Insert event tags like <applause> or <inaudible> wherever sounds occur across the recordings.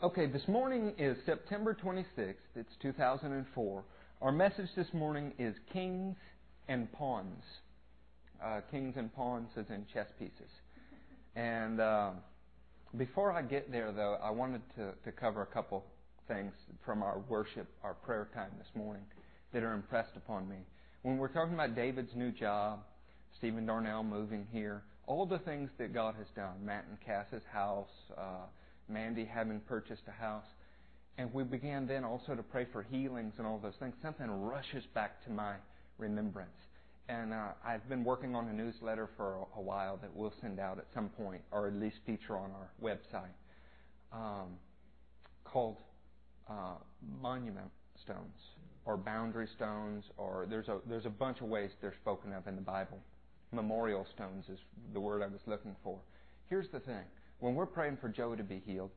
Okay, this morning is September 26th. It's 2004. Our message this morning is Kings and Pawns. Uh, kings and pawns as in chess pieces. And uh, before I get there, though, I wanted to, to cover a couple things from our worship, our prayer time this morning that are impressed upon me. When we're talking about David's new job, Stephen Darnell moving here, all the things that God has done, Matt and Cass's house, uh, Mandy having purchased a house. And we began then also to pray for healings and all those things. Something rushes back to my remembrance. And uh, I've been working on a newsletter for a, a, while that we'll send out at some point, or at least feature on our website, um, called uh, Monument Stones or Boundary Stones, or there's a there's a bunch of ways they're spoken of in the Bible. Memorial stones is the word I was looking for. Here's the thing: when we're praying for Joe to be healed,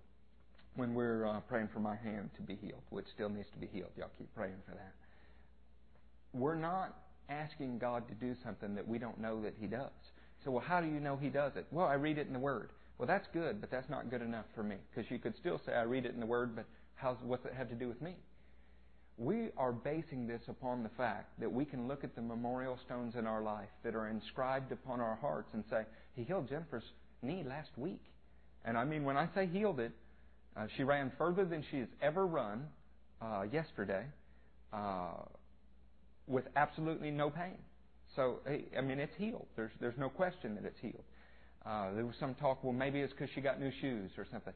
when we're uh, praying for my hand to be healed, which still needs to be healed, y'all keep praying for that. We're not asking God to do something that we don't know that He does. So, well, how do you know He does it? Well, I read it in the Word. Well, that's good, but that's not good enough for me because you could still say I read it in the Word, but how's what's it have to do with me? We are basing this upon the fact that we can look at the memorial stones in our life that are inscribed upon our hearts and say, He healed Jennifer's knee last week. And I mean, when I say healed it, uh, she ran further than she has ever run uh, yesterday uh, with absolutely no pain. So, I mean, it's healed. There's, there's no question that it's healed. Uh, there was some talk, well, maybe it's because she got new shoes or something.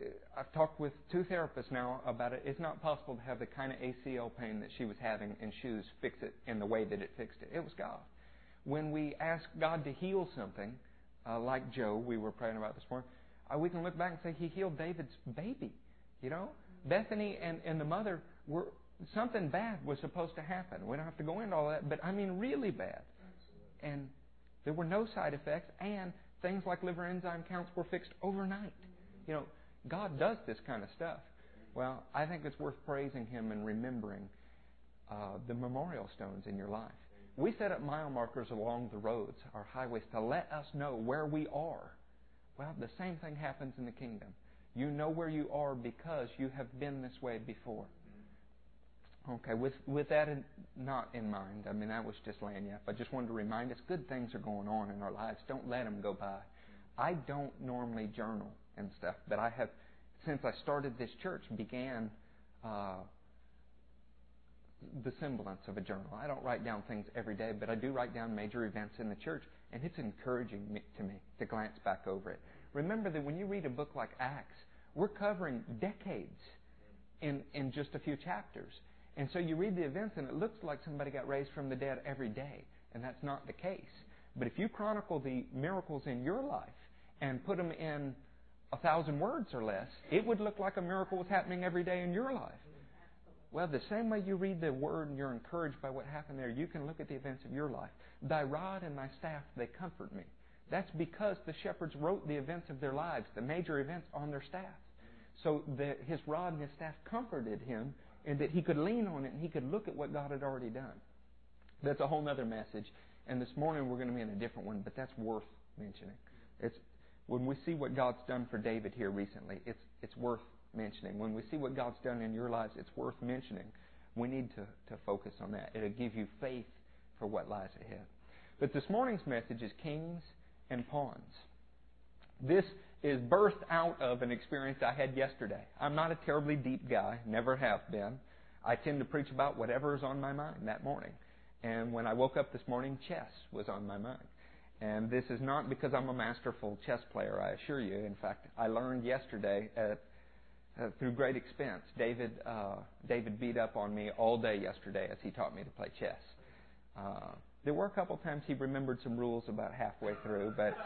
Uh, I've talked with two therapists now about it. It's not possible to have the kind of ACL pain that she was having in shoes fix it in the way that it fixed it. It was God. When we ask God to heal something, uh, like Joe, we were praying about this morning, we can look back and say He healed David's baby. You know, Bethany and, and the mother were something bad was supposed to happen. We don't have to go into all that, but I mean really bad. And there were no side effects, and things like liver enzyme counts were fixed overnight. You know, God does this kind of stuff. Well, I think it's worth praising Him and remembering uh, the memorial stones in your life. We set up mile markers along the roads, our highways, to let us know where we are. Well, the same thing happens in the kingdom. You know where you are because you have been this way before. Okay, with with that in, not in mind, I mean that was just laying. I just wanted to remind us good things are going on in our lives. Don't let them go by. I don't normally journal and stuff, but I have since I started this church began uh, the semblance of a journal. I don't write down things every day, but I do write down major events in the church, and it's encouraging to me to glance back over it. Remember that when you read a book like Acts, we're covering decades in in just a few chapters. And so you read the events, and it looks like somebody got raised from the dead every day, and that's not the case. But if you chronicle the miracles in your life and put them in a thousand words or less, it would look like a miracle was happening every day in your life. Well, the same way you read the word and you're encouraged by what happened there, you can look at the events of your life. Thy rod and thy staff, they comfort me. That's because the shepherds wrote the events of their lives, the major events, on their staff. So the, his rod and his staff comforted him and that he could lean on it and he could look at what God had already done. That's a whole other message. And this morning we're going to be in a different one, but that's worth mentioning. It's when we see what God's done for David here recently, it's it's worth mentioning. When we see what God's done in your lives, it's worth mentioning. We need to, to focus on that. It'll give you faith for what lies ahead. But this morning's message is kings and pawns. This is birthed out of an experience I had yesterday. I'm not a terribly deep guy, never have been. I tend to preach about whatever is on my mind that morning. And when I woke up this morning, chess was on my mind. And this is not because I'm a masterful chess player, I assure you. In fact, I learned yesterday at, uh, through great expense. David uh, David beat up on me all day yesterday as he taught me to play chess. Uh, there were a couple times he remembered some rules about halfway through, but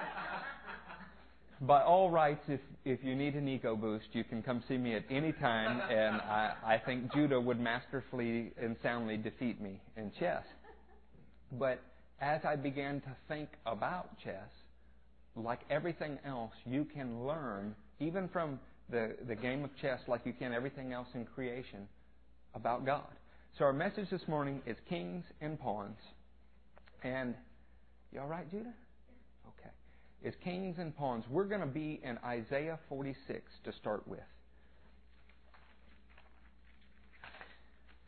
<laughs> by all rights, if, if you need an ego boost, you can come see me at any time, and I, I think Judah would masterfully and soundly defeat me in chess. But as I began to think about chess, like everything else, you can learn, even from the, the game of chess like you can everything else in creation about God. So our message this morning is kings and pawns. And you all right, Judah? Okay. Is kings and pawns. We're going to be in Isaiah 46 to start with.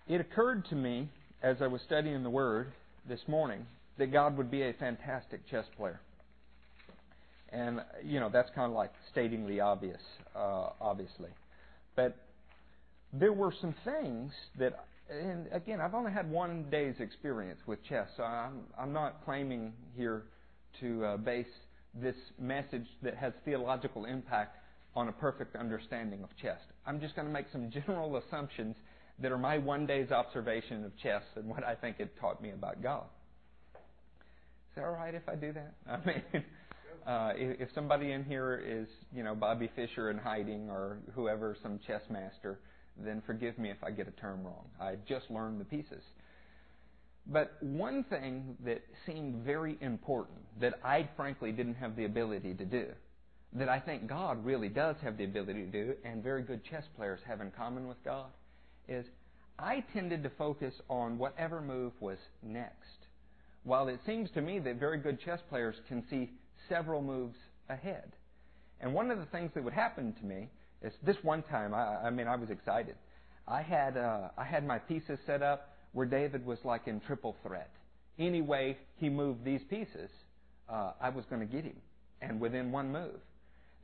It occurred to me as I was studying the Word this morning that God would be a fantastic chess player. And, you know, that's kind of like stating the obvious, uh, obviously. But there were some things that, and again, I've only had one day's experience with chess, so I'm, I'm not claiming here to uh, base this message that has theological impact on a perfect understanding of chess. I'm just going to make some <laughs> general assumptions that are my one day's observation of chess and what I think it taught me about God. Is that all right if I do that? I mean, <laughs> uh, if, if somebody in here is, you know, Bobby Fischer in hiding or whoever, some chess master, then forgive me if I get a term wrong. I just learned the pieces. But one thing that seemed very important that I frankly didn't have the ability to do, that I think God really does have the ability to do, and very good chess players have in common with God, is I tended to focus on whatever move was next. While it seems to me that very good chess players can see several moves ahead. And one of the things that would happen to me is this one time, I, I mean, I was excited. I had, uh, I had my pieces set up where David was like in triple threat. Any way he moved these pieces, uh, I was going to get him, and within one move.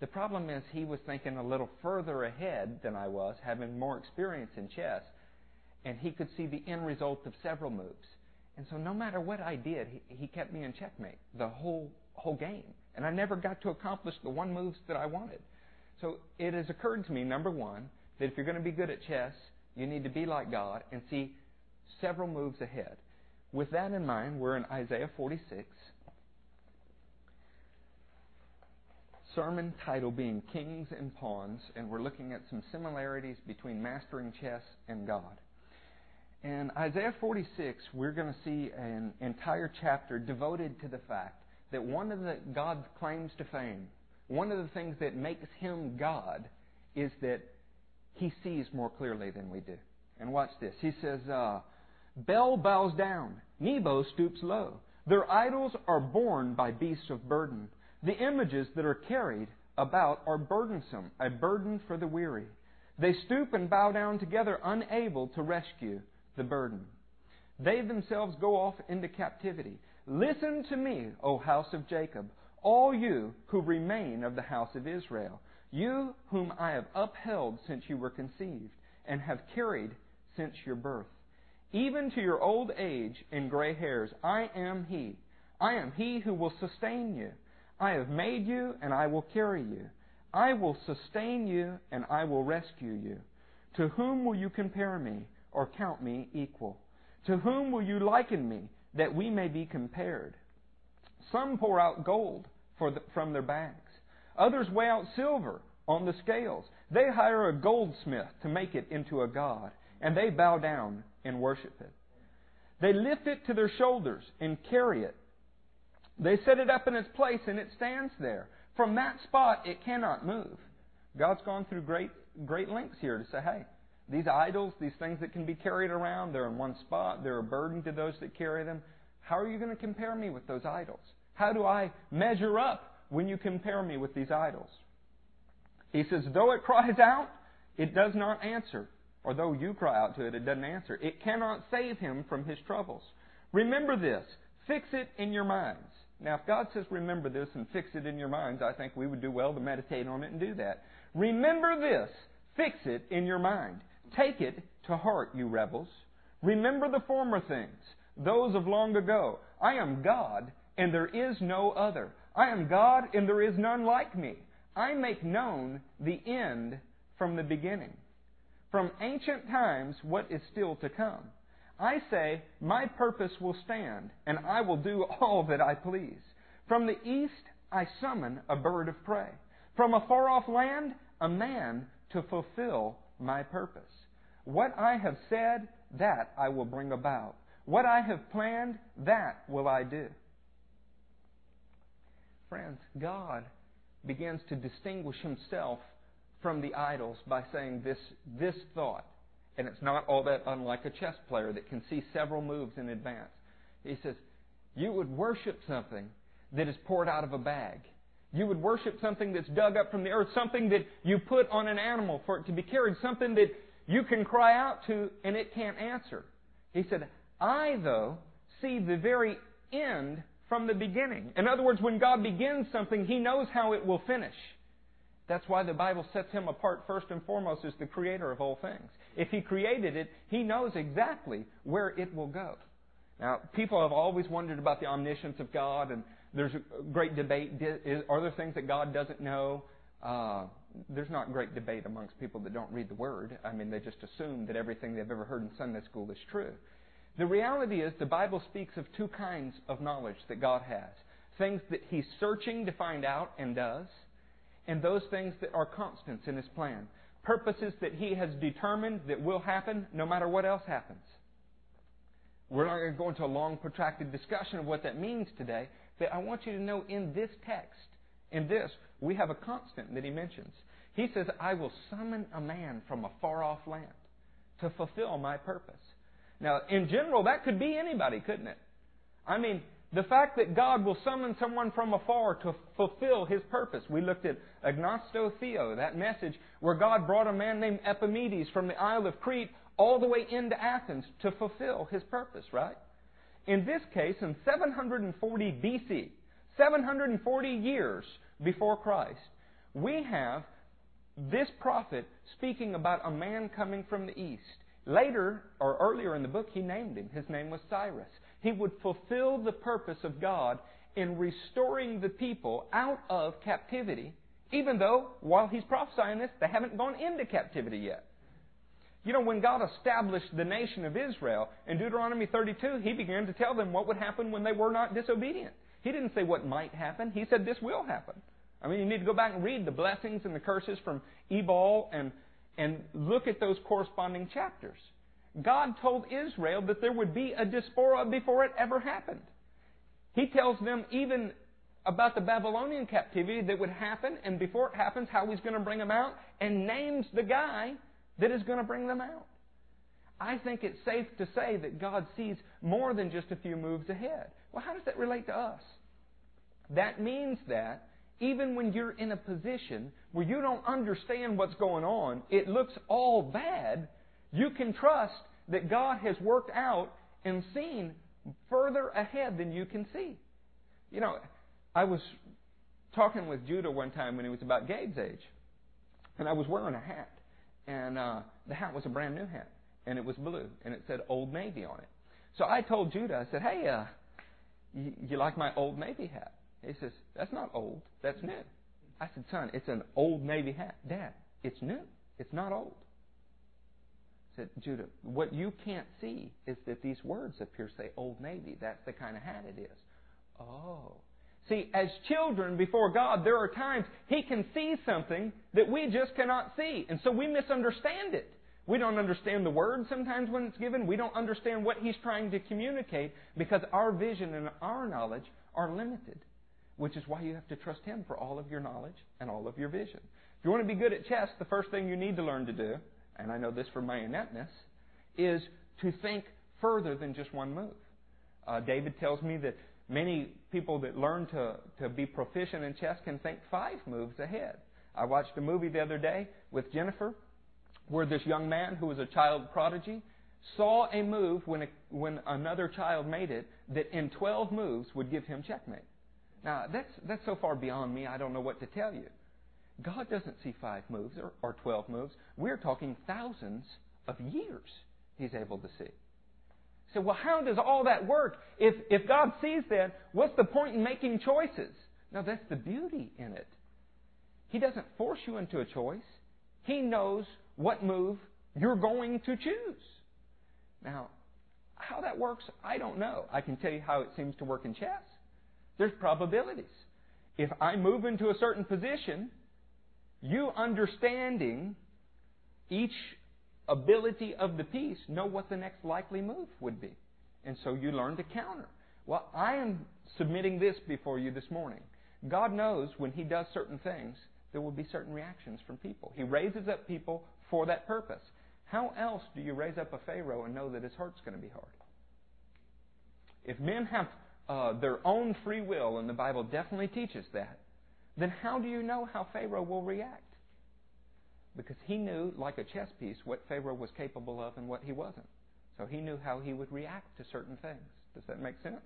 The problem is he was thinking a little further ahead than I was, having more experience in chess, and he could see the end result of several moves. And so no matter what I did, he, he kept me in checkmate the whole whole game. And I never got to accomplish the one moves that I wanted. So it has occurred to me, number one, that if you're going to be good at chess, you need to be like God and see several moves ahead. With that in mind, we're in Isaiah 46. sermon title being Kings and Pawns, and we're looking at some similarities between mastering chess and God. In Isaiah 46, we're going to see an entire chapter devoted to the fact that one of the God's claims to fame, one of the things that makes him God, is that he sees more clearly than we do. And watch this. He says, uh, bows down, Nebo stoops low. Their idols are borne by beasts of burden. The images that are carried about are burdensome, a burden for the weary. They stoop and bow down together, unable to rescue the burden. They themselves go off into captivity. Listen to me, O house of Jacob, all you who remain of the house of Israel, you whom I have upheld since you were conceived, and have carried since your birth. Even to your old age and gray hairs, I am He. I am He who will sustain you. I have made you, and I will carry you. I will sustain you, and I will rescue you. To whom will you compare me, or count me equal? To whom will you liken me, that we may be compared? Some pour out gold the, from their bags. Others weigh out silver on the scales. They hire a goldsmith to make it into a god, and they bow down and worship it. They lift it to their shoulders and carry it they set it up in its place and it stands there. From that spot, it cannot move. God's gone through great, great lengths here to say, hey, these idols, these things that can be carried around, they're in one spot, they're a burden to those that carry them. How are you going to compare me with those idols? How do I measure up when you compare me with these idols? He says, though it cries out, it does not answer. Or though you cry out to it, it doesn't answer. It cannot save him from his troubles. Remember this. Fix it in your minds. Now, if God says remember this and fix it in your minds, I think we would do well to meditate on it and do that. Remember this. Fix it in your mind. Take it to heart, you rebels. Remember the former things, those of long ago. I am God, and there is no other. I am God, and there is none like me. I make known the end from the beginning. From ancient times, what is still to come. I say, My purpose will stand, and I will do <laughs> all that I please. From the east I summon a bird of prey. From a far off land, a man to fulfill my purpose. What I have said, that I will bring about. What I have planned, that will I do. Friends, God begins to distinguish himself from the idols by saying this, this thought and it's not all that unlike a chess player that can see several moves in advance. He says, You would worship something that is poured out of a bag. You would worship something that's dug up from the earth, something that you put on an animal for it to be carried, something that you can cry out to and it can't answer. He said, I, though, see the very end from the beginning. In other words, when God begins something, He knows how it will finish. That's why the Bible sets Him apart first and foremost as the creator of all things. If He created it, He knows exactly where it will go. Now, people have always wondered about the omniscience of God, and there's a great debate. Are there things that God doesn't know? Uh, there's not great debate amongst people that don't read the Word. I mean, they just assume that everything they've ever heard in Sunday school is true. The reality is, the Bible speaks of two kinds of knowledge that God has things that He's searching to find out and does, and those things that are constants in His plan. Purposes that He has determined that will happen no matter what else happens. We're not going to go into a long, protracted discussion of what that means today, but I want you to know in this text, in this, we have a constant that he mentions. He says, I will summon a man from a far off land to fulfill my purpose. Now, in general, that could be anybody, couldn't it? I mean, the fact that God will summon someone from afar to fulfill his purpose. We looked at Agnosto Theo, that message where God brought a man named Epimenides from the Isle of Crete all the way into Athens to fulfill his purpose, right? In this case, in 740 BC, 740 years before Christ, we have this prophet speaking about a man coming from the east. Later, or earlier in the book, he named him. His name was Cyrus. He would fulfill the purpose of God in restoring the people out of captivity, even though, while he's prophesying this, they haven't gone into captivity yet. You know, when God established the nation of Israel in Deuteronomy 32, He began to tell them what would happen when they were not disobedient. He didn't say what might happen. He said this will happen. I mean, you need to go back and read the blessings and the curses from Ebal and, and look at those corresponding chapters. God told Israel that there would be a diaspora before it ever happened. He tells them even about the Babylonian captivity that would happen, and before it happens, how He's going to bring them out, and names the guy that is going to bring them out. I think it's safe to say that God sees more than just a few moves ahead. Well, how does that relate to us? That means that even when you're in a position where you don't understand what's going on, it looks all bad, you can trust that God has worked out and seen further ahead than you can see. You know, I was talking with Judah one time when he was about Gabe's age, and I was wearing a hat and uh, the hat was a brand new hat, and it was blue, and it said Old Navy on it. So I told Judah, I said, "Hey, uh, you, you like my Old Navy hat?" He says, "That's not old. That's new." I said, "Son, it's an Old Navy hat, Dad. It's new. It's not old." I said, Judah, what you can't see is that these words up here say Old Navy. That's the kind of hat it is. Oh. See, as children before God, there are times He can see something that we just cannot see. And so we misunderstand it. We don't understand the word sometimes when it's given. We don't understand what He's trying to communicate because our vision and our knowledge are limited. Which is why you have to trust Him for all of your knowledge and all of your vision. If you want to be good at chess, the first thing you need to learn to do, and I know this from my ineptness, is to think further than just one move. Uh, David tells me that Many people that learn to, to be proficient in chess can think five moves ahead. I watched a movie the other day with Jennifer where this young man who was a child prodigy saw a move when, a, when another child made it that in 12 moves would give him checkmate. Now, that's, that's so far beyond me, I don't know what to tell you. God doesn't see five moves or, or 12 moves. We're talking thousands of years he's able to see. So, well, how does all that work? If, if God sees that, what's the point in making choices? Now, that's the beauty in it. He doesn't force you into a choice. He knows what move you're going to choose. Now, how that works, I don't know. I can tell you how it seems to work in chess. There's probabilities. If I move into a certain position, you understanding each ability of the piece know what the next likely move would be. And so you learn to counter. Well, I am submitting this before you this morning. God knows when He does certain things, there will be certain reactions from people. He raises up people for that purpose. How else do you raise up a Pharaoh and know that his heart's going to be hard? If men have uh, their own free will, and the Bible definitely teaches that, then how do you know how Pharaoh will react? Because he knew, like a chess piece, what Pharaoh was capable of and what he wasn't. So he knew how he would react to certain things. Does that make sense?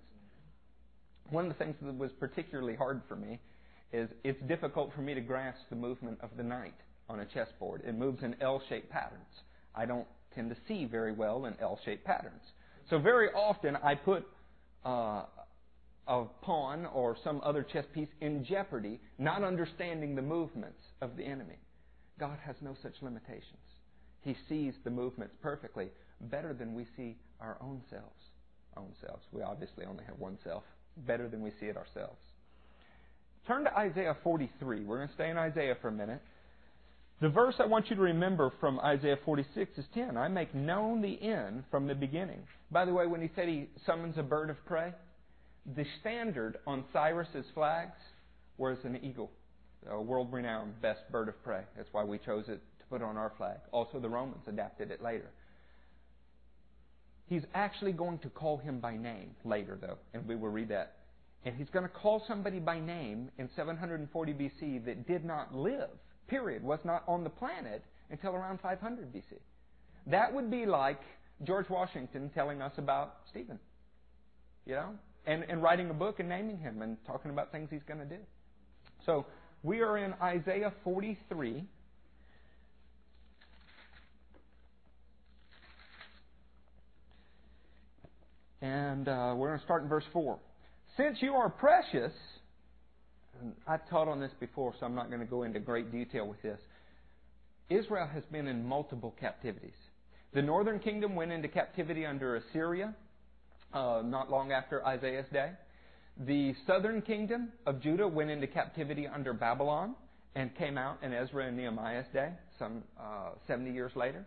One of the things that was particularly hard for me is it's difficult for me to grasp the movement of the knight on a chessboard. It moves in L-shaped patterns. I don't tend to see very well in L-shaped patterns. So very often I put uh, a pawn or some other chess piece in jeopardy, not understanding the movements of the enemy. God has no such limitations. He sees the movements perfectly, better than we see our own selves. Own selves. We obviously only have one self, better than we see it ourselves. Turn to Isaiah 43. We're going to stay in Isaiah for a minute. The verse I want you to remember from Isaiah 46 is 10. I make known the end from the beginning. By the way, when he said he summons a bird of prey, the standard on Cyrus's flags was an eagle, a world renowned best bird of prey. That's why we chose it to put on our flag. Also, the Romans adapted it later. He's actually going to call him by name later, though, and we will read that. And he's going to call somebody by name in 740 BC that did not live, period, was not on the planet until around 500 BC. That would be like George Washington telling us about Stephen. You know? And, and writing a book and naming him and talking about things he's going to do. So we are in Isaiah 43. And uh, we're going to start in verse 4. Since you are precious, I've taught on this before, so I'm not going to go into great detail with this. Israel has been in multiple captivities. The northern kingdom went into captivity under Assyria uh, not long after Isaiah's day. The southern kingdom of Judah went into captivity under Babylon and came out in Ezra and Nehemiah's day, some uh, 70 years later.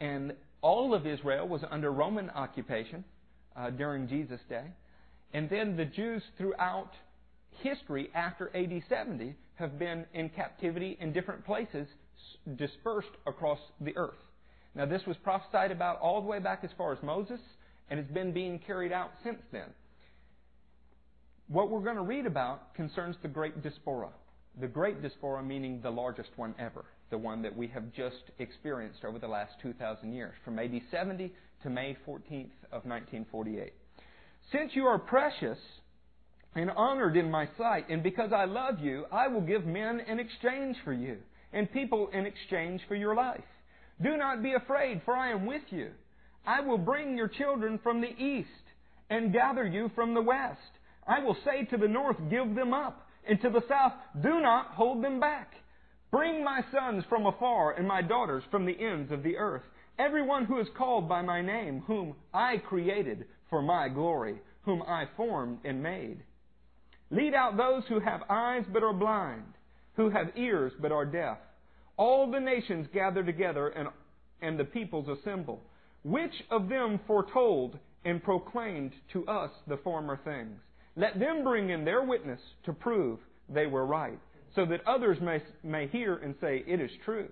And all of Israel was under Roman occupation uh, during Jesus' day. And then the Jews throughout history after AD 70 have been in captivity in different places dispersed across the earth. Now, this was prophesied about all the way back as far as Moses, and it's been being carried out since then. What we're going to read about concerns the Great Diaspora. The Great Diaspora meaning the largest one ever, the one that we have just experienced over the last 2,000 years, from AD 70 to May 14th of 1948. Since you are precious and honored in my sight, and because I love you, I will give men in exchange for you, and people in exchange for your life. Do not be afraid, for I am with you. I will bring your children from the east and gather you from the west. I will say to the north, give them up, and to the south, do not hold them back. Bring my sons from afar and my daughters from the ends of the earth. Everyone who is called by my name, whom I created for my glory, whom I formed and made. Lead out those who have eyes but are blind, who have ears but are deaf. All the nations gather together and, and the peoples assemble. Which of them foretold and proclaimed to us the former things? Let them bring in their witness to prove they were right, so that others may, may hear and say, It is true.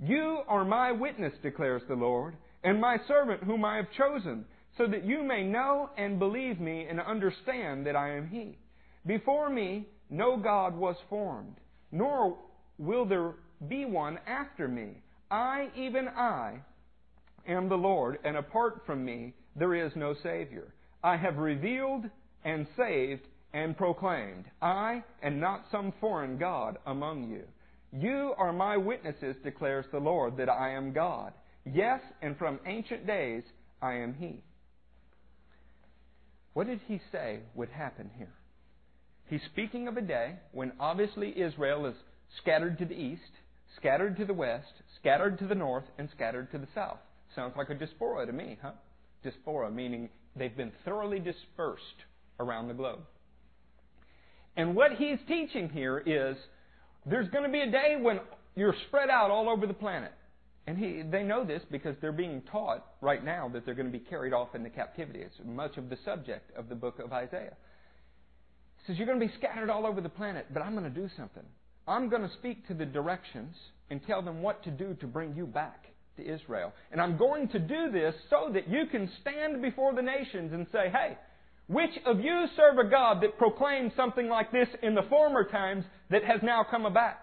You are my witness, declares the Lord, and my servant whom I have chosen, so that you may know and believe me and understand that I am He. Before me no God was formed, nor will there be one after me. I, even I, am the Lord, and apart from me there is no Savior. I have revealed and saved and proclaimed. I and not some foreign God among you. You are my witnesses, declares the Lord, that I am God. Yes, and from ancient days I am He. What did He say would happen here? He's speaking of a day when obviously Israel is scattered to the east, scattered to the west, scattered to the north, and scattered to the south. Sounds like a diaspora to me, huh? Diaspora, meaning they've been thoroughly dispersed around the globe. And what he's teaching here is there's going to be a day when you're spread out all over the planet. And he, they know this because they're being taught right now that they're going to be carried off into captivity. It's much of the subject of the book of Isaiah. He says, You're going to be scattered all over the planet, but I'm going to do something. I'm going to speak to the directions and tell them what to do to bring you back to Israel. And I'm going to do this so that you can stand before the nations and say, hey, which of you serve a God that proclaimed something like this in the former times that has now come about?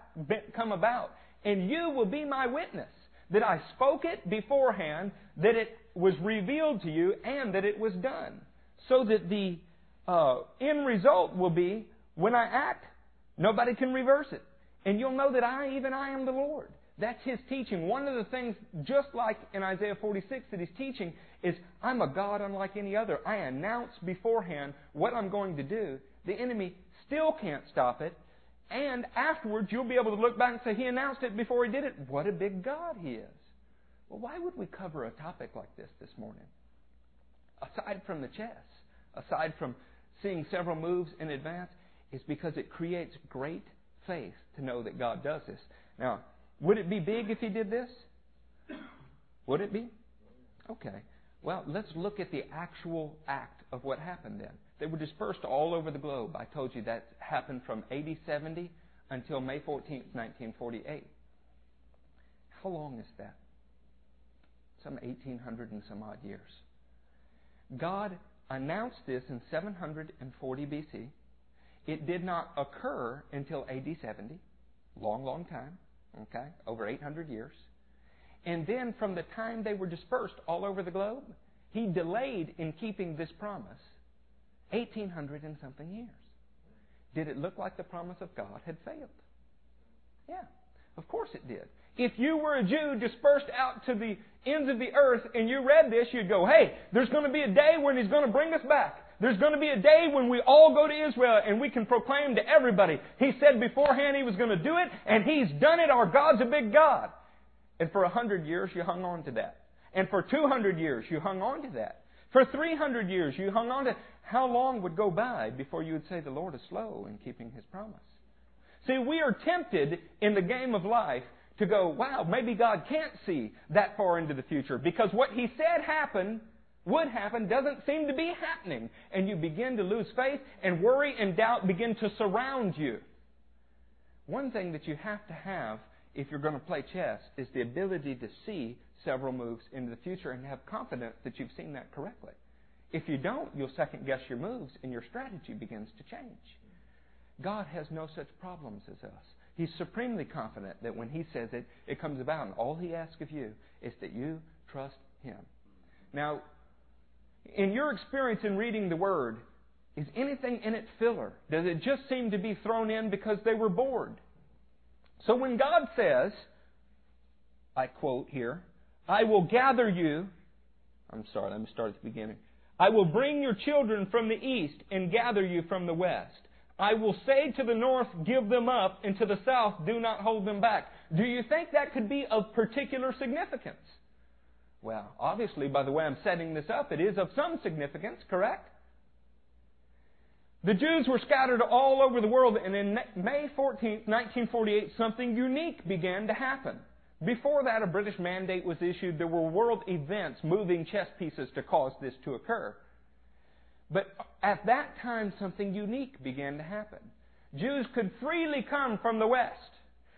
Come about? and you will be my witness that I spoke it beforehand, that it was revealed to you, and that it was done. So that the uh, end result will be when I act, nobody can reverse it. And you'll know that I, even I, am the Lord. That's his teaching. One of the things, just like in Isaiah 46, that he's teaching is I'm a God unlike any other. I announce beforehand what I'm going to do. The enemy still can't stop it. And afterwards, you'll be able to look back and say, He announced it before He did it. What a big God He is. Well, why would we cover a topic like this this morning? Aside from the chess, aside from seeing several moves in advance, is because it creates great faith to know that God does this. Now, would it be big if He did this? Would it be? Okay. Well, let's look at the actual act of what happened then. They were dispersed all over the globe. I told you that happened from AD 70 until May 14, 1948. How long is that? Some 1800 and some odd years. God announced this in 740 BC. It did not occur until AD 70. Long, long time. Okay? Over 800 years. And then from the time they were dispersed all over the globe, He delayed in keeping this promise 1800 and something years. Did it look like the promise of God had failed? Yeah, of course it did. If you were a Jew dispersed out to the ends of the earth and you read this, you'd go, hey, there's going to be a day when He's going to bring us back. There's going to be a day when we all go to Israel and we can proclaim to everybody. He said beforehand He was going to do it, and He's done it. Our God's a big God. And for a hundred years, you hung on to that. And for 200 years, you hung on to that. For 300 years, you hung on to how long would go by before you would say the Lord is slow in keeping His promise? See, we are tempted in the game of life to go, wow, maybe God can't see that far into the future because what He said happen would happen doesn't seem to be happening. And you begin to lose faith and worry and doubt begin to surround you. One thing that you have to have if you're going to play chess is the ability to see several moves into the future and have confidence that you've seen that correctly. If you don't, you'll second guess your moves and your strategy begins to change. God has no such problems as us. He's supremely confident that when He says it, it comes about. And all He asks of you is that you trust Him. Now, in your experience in reading the Word, is anything in it filler? Does it just seem to be thrown in because they were bored? So when God says, I quote here, I will gather you. I'm sorry, let me start at the beginning. I will bring your children from the east and gather you from the west. I will say to the north, give them up, and to the south, do not hold them back. Do you think that could be of particular significance? Well, obviously, by the way I'm setting this up, it is of some significance, correct? The Jews were scattered all over the world, and in May 14, 1948, something unique began to happen. Before that, a British mandate was issued. There were world events moving chess pieces to cause this to occur. But at that time, something unique began to happen. Jews could freely come from the west.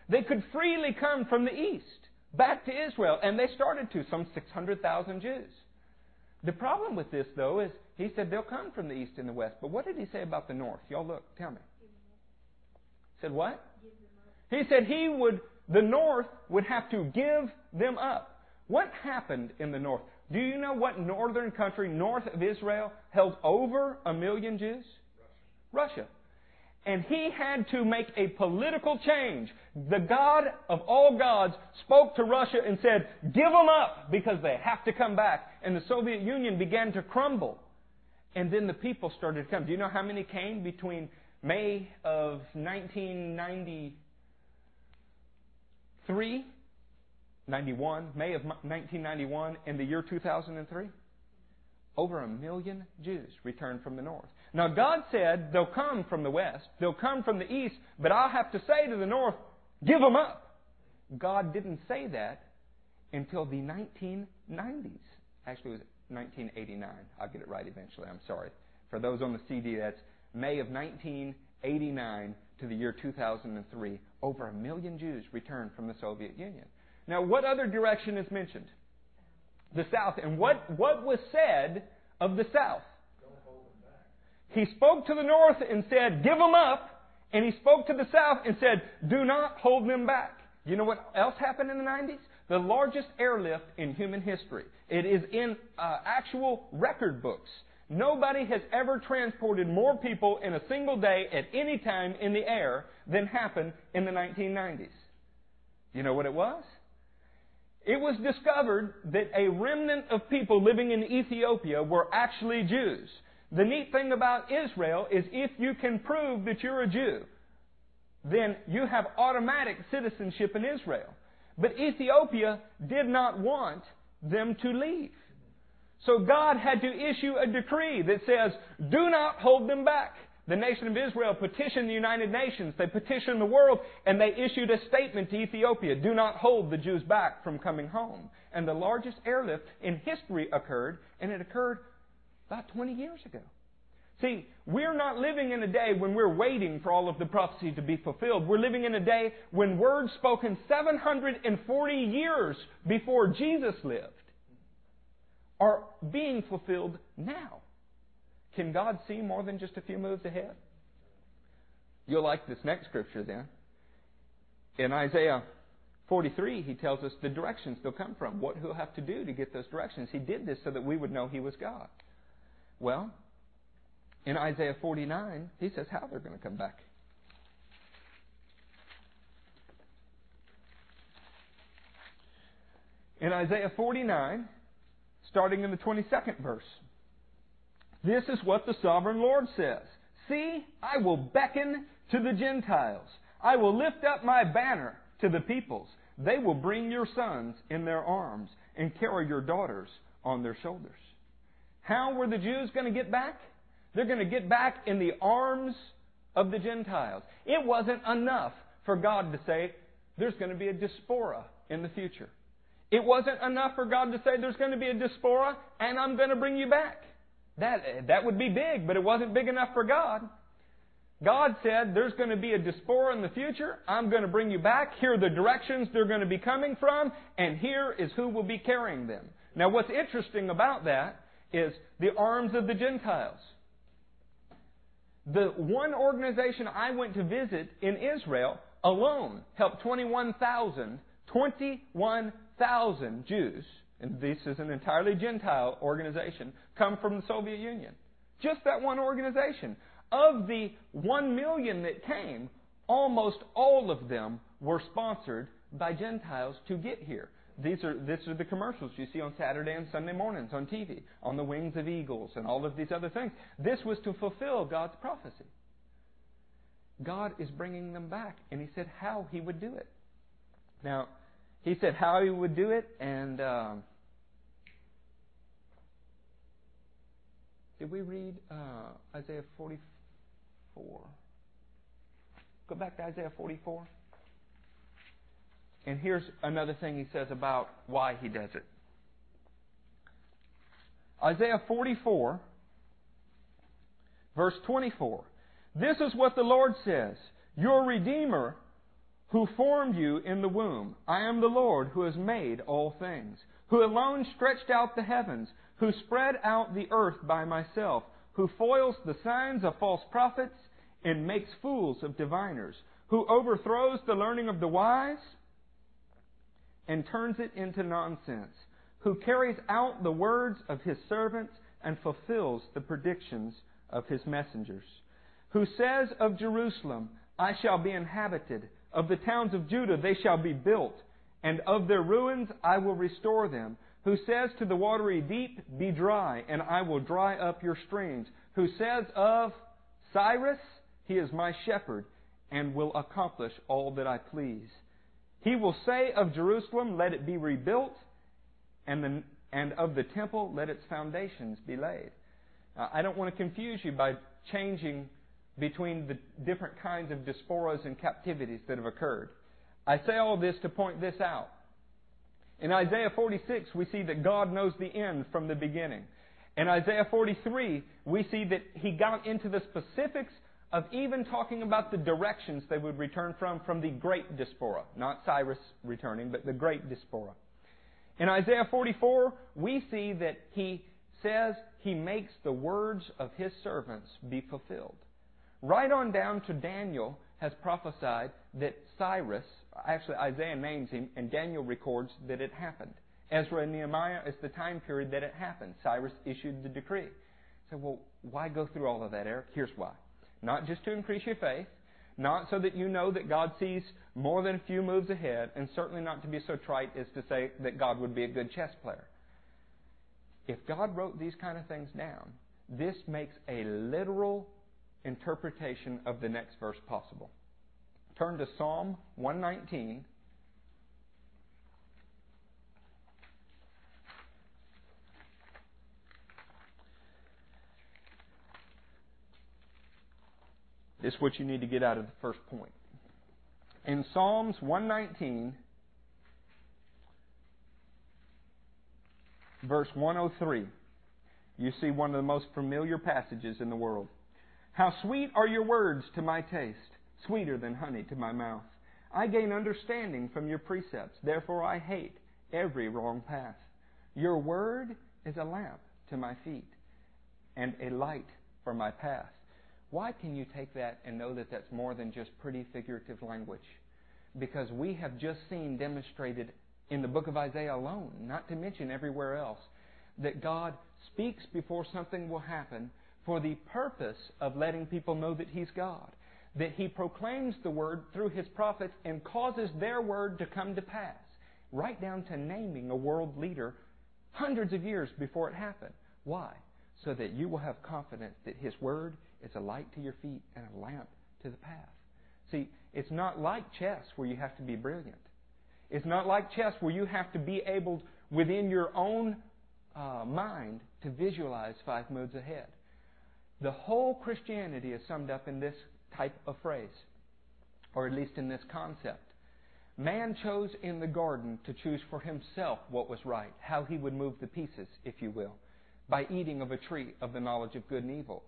They could freely come from the east back to Israel, and they started to, some 600,000 Jews. The problem with this, though, is he said they'll come from the east and the west. But what did he say about the north? Y'all look, tell me. Said what? He said he would the north would have to give them up. What happened in the north? Do you know what northern country north of Israel held over a million Jews? Russia. Russia. And he had to make a political change. The God of all gods spoke to Russia and said, give them up because they have to come back. And the Soviet Union began to crumble. And then the people started to come. Do you know how many came between May of 1990? 3, 91, May of 1991, and the year 2003? Over a million Jews returned from the north. Now, God said they'll come from the west, they'll come from the east, but I'll have to say to the north, give them up. God didn't say that until the 1990s. Actually, it was 1989. I'll get it right eventually. I'm sorry. For those on the CD, that's May of 1989 to the year 2003 over a million Jews returned from the Soviet Union. Now, what other direction is mentioned? The South. And what, what was said of the South? He spoke to the North and said, Give them up. And he spoke to the South and said, Do not hold them back. You know what else happened in the 90s? The largest airlift in human history. It is in uh, actual record books. Nobody has ever transported more people in a single day at any time in the air than happened in the 1990s. You know what it was? It was discovered that a remnant of people living in Ethiopia were actually Jews. The neat thing about Israel is if you can prove that you're a Jew, then you have automatic citizenship in Israel. But Ethiopia did not want them to leave. So God had to issue a decree that says, do not hold them back. The nation of Israel petitioned the United Nations, they petitioned the world, and they issued a statement to Ethiopia, do not hold the Jews back from coming home. And the largest airlift in history occurred, and it occurred about 20 years ago. See, we're not living in a day when we're waiting for all of the prophecy to be fulfilled. We're living in a day when words spoken 740 years before Jesus lived are being fulfilled now. Can God see more than just a few moves ahead? You'll like this next scripture then. In Isaiah 43, he tells us the directions they'll come from, what he'll have to do to get those directions. He did this so that we would know he was God. Well, in Isaiah 49, he says how they're going to come back. In Isaiah 49, starting in the 22nd verse, this is what the sovereign Lord says. See, I will beckon to the Gentiles. I will lift up my banner to the peoples. They will bring your sons in their arms and carry your daughters on their shoulders. How were the Jews going to get back? They're going to get back in the arms of the Gentiles. It wasn't enough for God to say, there's going to be a diaspora in the future. It wasn't enough for God to say, there's going to be a diaspora and I'm going to bring you back. That, that would be big, but it wasn't big enough for God. God said, there's going to be a diaspora in the future. I'm going to bring you back. Here are the directions they're going to be coming from, and here is who will be carrying them. Now, what's interesting about that is the arms of the Gentiles. The one organization I went to visit in Israel alone helped 21,000, 21,000 Jews and this is an entirely Gentile organization, come from the Soviet Union. Just that one organization. Of the one million that came, almost all of them were sponsored by Gentiles to get here. These are, these are the commercials you see on Saturday and Sunday mornings on TV, on the wings of eagles and all of these other things. This was to fulfill God's prophecy. God is bringing them back, and He said how He would do it. Now, He said how He would do it, and um, Did we read uh, Isaiah 44? Go back to Isaiah 44. And here's another thing he says about why he does it. Isaiah 44, verse 24. This is what the Lord says Your Redeemer who formed you in the womb. I am the Lord who has made all things, who alone stretched out the heavens who spread out the earth by myself, who foils the signs of false prophets and makes fools of diviners, who overthrows the learning of the wise and turns it into nonsense, who carries out the words of his servants and fulfills the predictions of his messengers, who says of Jerusalem, I shall be inhabited, of the towns of Judah they shall be built, and of their ruins I will restore them. Who says to the watery deep, Be dry, and I will dry up your streams, who says of Cyrus, He is my shepherd, and will accomplish all that I please. He will say of Jerusalem, Let it be rebuilt, and, the, and of the temple, let its foundations be laid. Now, I don't want to confuse you by changing between the different kinds of diasporas and captivities that have occurred. I say all this to point this out. In Isaiah 46, we see that God knows the end from the beginning. In Isaiah 43, we see that he got into the specifics of even talking about the directions they would return from, from the great diaspora. Not Cyrus returning, but the great diaspora. In Isaiah 44, we see that he says he makes the words of his servants be fulfilled. Right on down to Daniel has prophesied that Cyrus Actually, Isaiah names him, and Daniel records that it happened. Ezra and Nehemiah is the time period that it happened. Cyrus issued the decree. So, well, why go through all of that, Eric? Here's why. Not just to increase your faith, not so that you know that God sees more than a few moves ahead, and certainly not to be so trite as to say that God would be a good chess player. If God wrote these kind of things down, this makes a literal interpretation of the next verse possible. Turn to Psalm 119. Is what you need to get out of the first point. In Psalms 119, verse 103, you see one of the most familiar passages in the world. How sweet are your words to my taste, sweeter than honey to my mouth. I gain understanding from your precepts, therefore I hate every wrong path. Your word is a lamp to my feet and a light for my path. Why can you take that and know that that's more than just pretty figurative language? Because we have just seen demonstrated in the book of Isaiah alone, not to mention everywhere else, that God speaks before something will happen for the purpose of letting people know that He's God. That He proclaims the word through His prophets and causes their word to come to pass, right down to naming a world leader hundreds of years before it happened. Why? So that you will have confidence that His word is a light to your feet and a lamp to the path. See, it's not like chess where you have to be brilliant. It's not like chess where you have to be able, within your own uh, mind, to visualize five moves ahead. The whole Christianity is summed up in this type of phrase, or at least in this concept. Man chose in the garden to choose for himself what was right, how he would move the pieces, if you will, by eating of a tree of the knowledge of good and evil.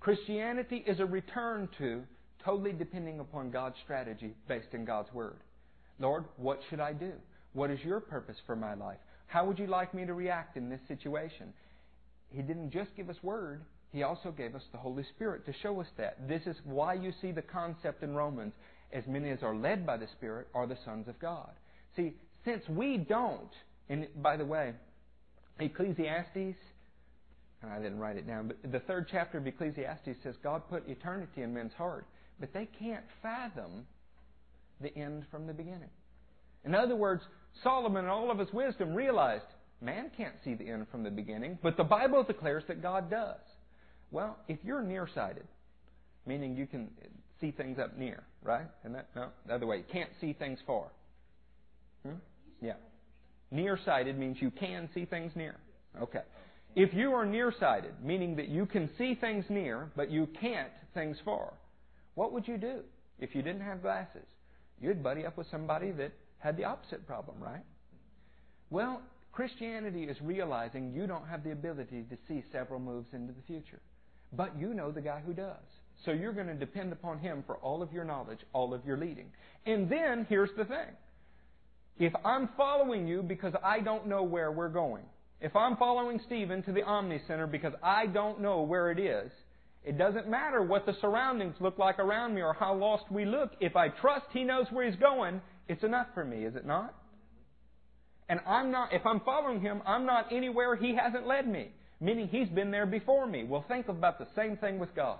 Christianity is a return to totally depending upon God's strategy based in God's Word. Lord, what should I do? What is your purpose for my life? How would you like me to react in this situation? He didn't just give us Word, He also gave us the Holy Spirit to show us that. This is why you see the concept in Romans as many as are led by the Spirit are the sons of God. See, since we don't, and by the way, Ecclesiastes I didn't write it down, but the third chapter of Ecclesiastes says God put eternity in men's heart, but they can't fathom the end from the beginning. In other words, Solomon, in all of his wisdom, realized man can't see the end from the beginning, but the Bible declares that God does. Well, if you're nearsighted, meaning you can see things up near, right? And that no, the other way, you can't see things far. Hmm? Yeah. Nearsighted means you can see things near. Okay. If you are nearsighted, meaning that you can see things near, but you can't things far, what would you do if you didn't have glasses? You'd buddy up with somebody that had the opposite problem, right? Well, Christianity is realizing you don't have the ability to see several moves into the future. But you know the guy who does. So you're going to depend upon him for all of your knowledge, all of your leading. And then here's the thing. If I'm following you because I don't know where we're going, if I'm following Stephen to the Omni Center because I don't know where it is, it doesn't matter what the surroundings look like around me or how lost we look. If I trust he knows where he's going, it's enough for me, is it not? And I'm not, if I'm following him, I'm not anywhere he hasn't led me. Meaning he's been there before me. Well, think about the same thing with God.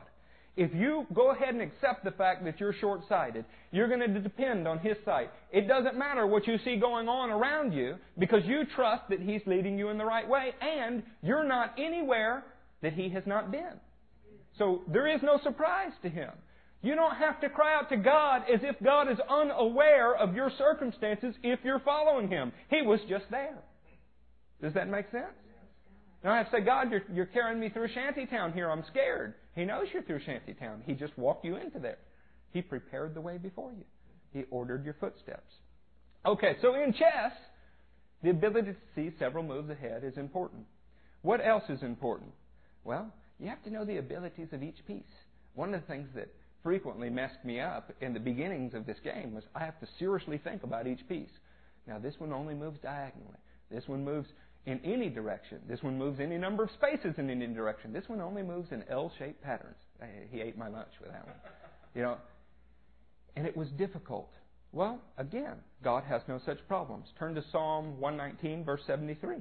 If you go ahead and accept the fact that you're short sighted, you're going to depend on His sight. It doesn't matter what you see going on around you because you trust that He's leading you in the right way and you're not anywhere that He has not been. So there is no surprise to Him. You don't have to cry out to God as if God is unaware of your circumstances if you're following Him. He was just there. Does that make sense? Now I have to say, God, you're, you're carrying me through a shanty town here. I'm scared. He knows you're through shanty town. He just walked you into there. He prepared the way before you. He ordered your footsteps. Okay, so in chess, the ability to see several moves ahead is important. What else is important? Well, you have to know the abilities of each piece. One of the things that frequently messed me up in the beginnings of this game was I have to seriously think about each piece. Now, this one only moves diagonally. This one moves in any direction. This one moves any number of spaces in any direction. This one only moves in L-shaped patterns. He ate my lunch with that one. <laughs> You know, and it was difficult Well, again, God has no such problems. Turn to Psalm 119, verse 73.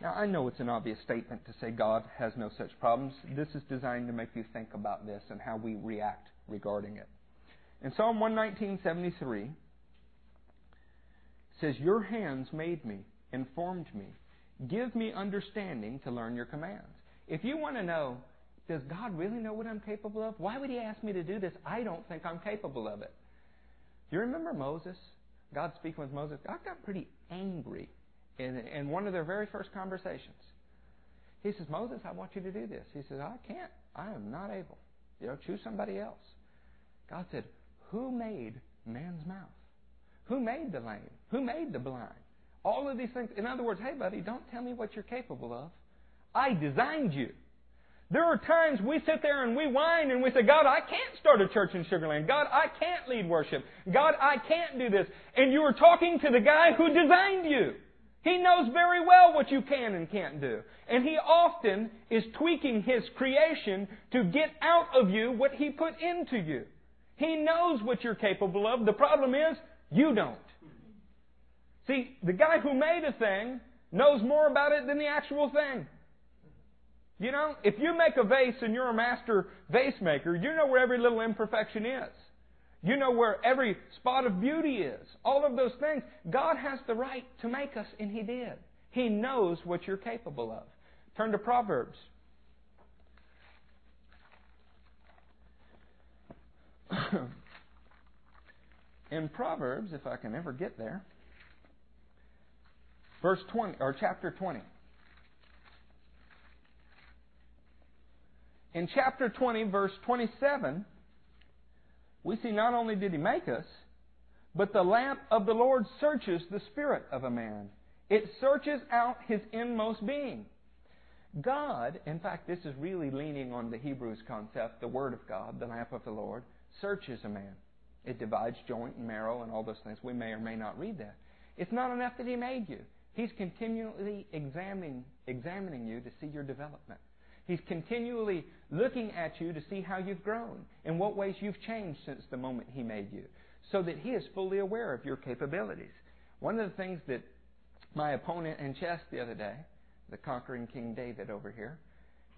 Now, I know it's an obvious statement to say God has no such problems. This is designed to make you think about this and how we react regarding it. In Psalm 119:73 says, "Your hands made me, informed me. Give me understanding to learn your commands." If you want to know, does God really know what I'm capable of? Why would he ask me to do this? I don't think I'm capable of it. Do you remember Moses? God speaking with Moses. God got pretty angry in, in one of their very first conversations. He says, Moses, I want you to do this. He says, I can't. I am not able. You know, choose somebody else. God said, Who made man's mouth? Who made the lame? Who made the blind? All of these things. In other words, hey, buddy, don't tell me what you're capable of. I designed you. There are times we sit there and we whine and we say, God, I can't start a church in Sugarland. God, I can't lead worship. God, I can't do this. And you are talking to the guy who designed you. He knows very well what you can and can't do. And He often is tweaking His creation to get out of you what He put into you. He knows what you're capable of. The problem is, you don't. See, the guy who made a thing knows more about it than the actual thing. You know, if you make a vase and you're a master vase maker, you know where every little imperfection is. You know where every spot of beauty is. All of those things. God has the right to make us, and He did. He knows what you're capable of. Turn to Proverbs. <clears throat> In Proverbs, if I can ever get there, verse 20, or chapter 20. In chapter 20, verse 27, we see not only did he make us, but the lamp of the Lord searches the spirit of a man. It searches out his inmost being. God, in fact, this is really leaning on the Hebrews concept, the Word of God, the lamp of the Lord, searches a man. It divides joint and marrow and all those things. We may or may not read that. It's not enough that He made you. He's continually examining, examining you to see your development. He's continually looking at you to see how you've grown, in what ways you've changed since the moment He made you, so that He is fully aware of your capabilities. One of the things that my opponent in chess the other day, the conquering King David over here,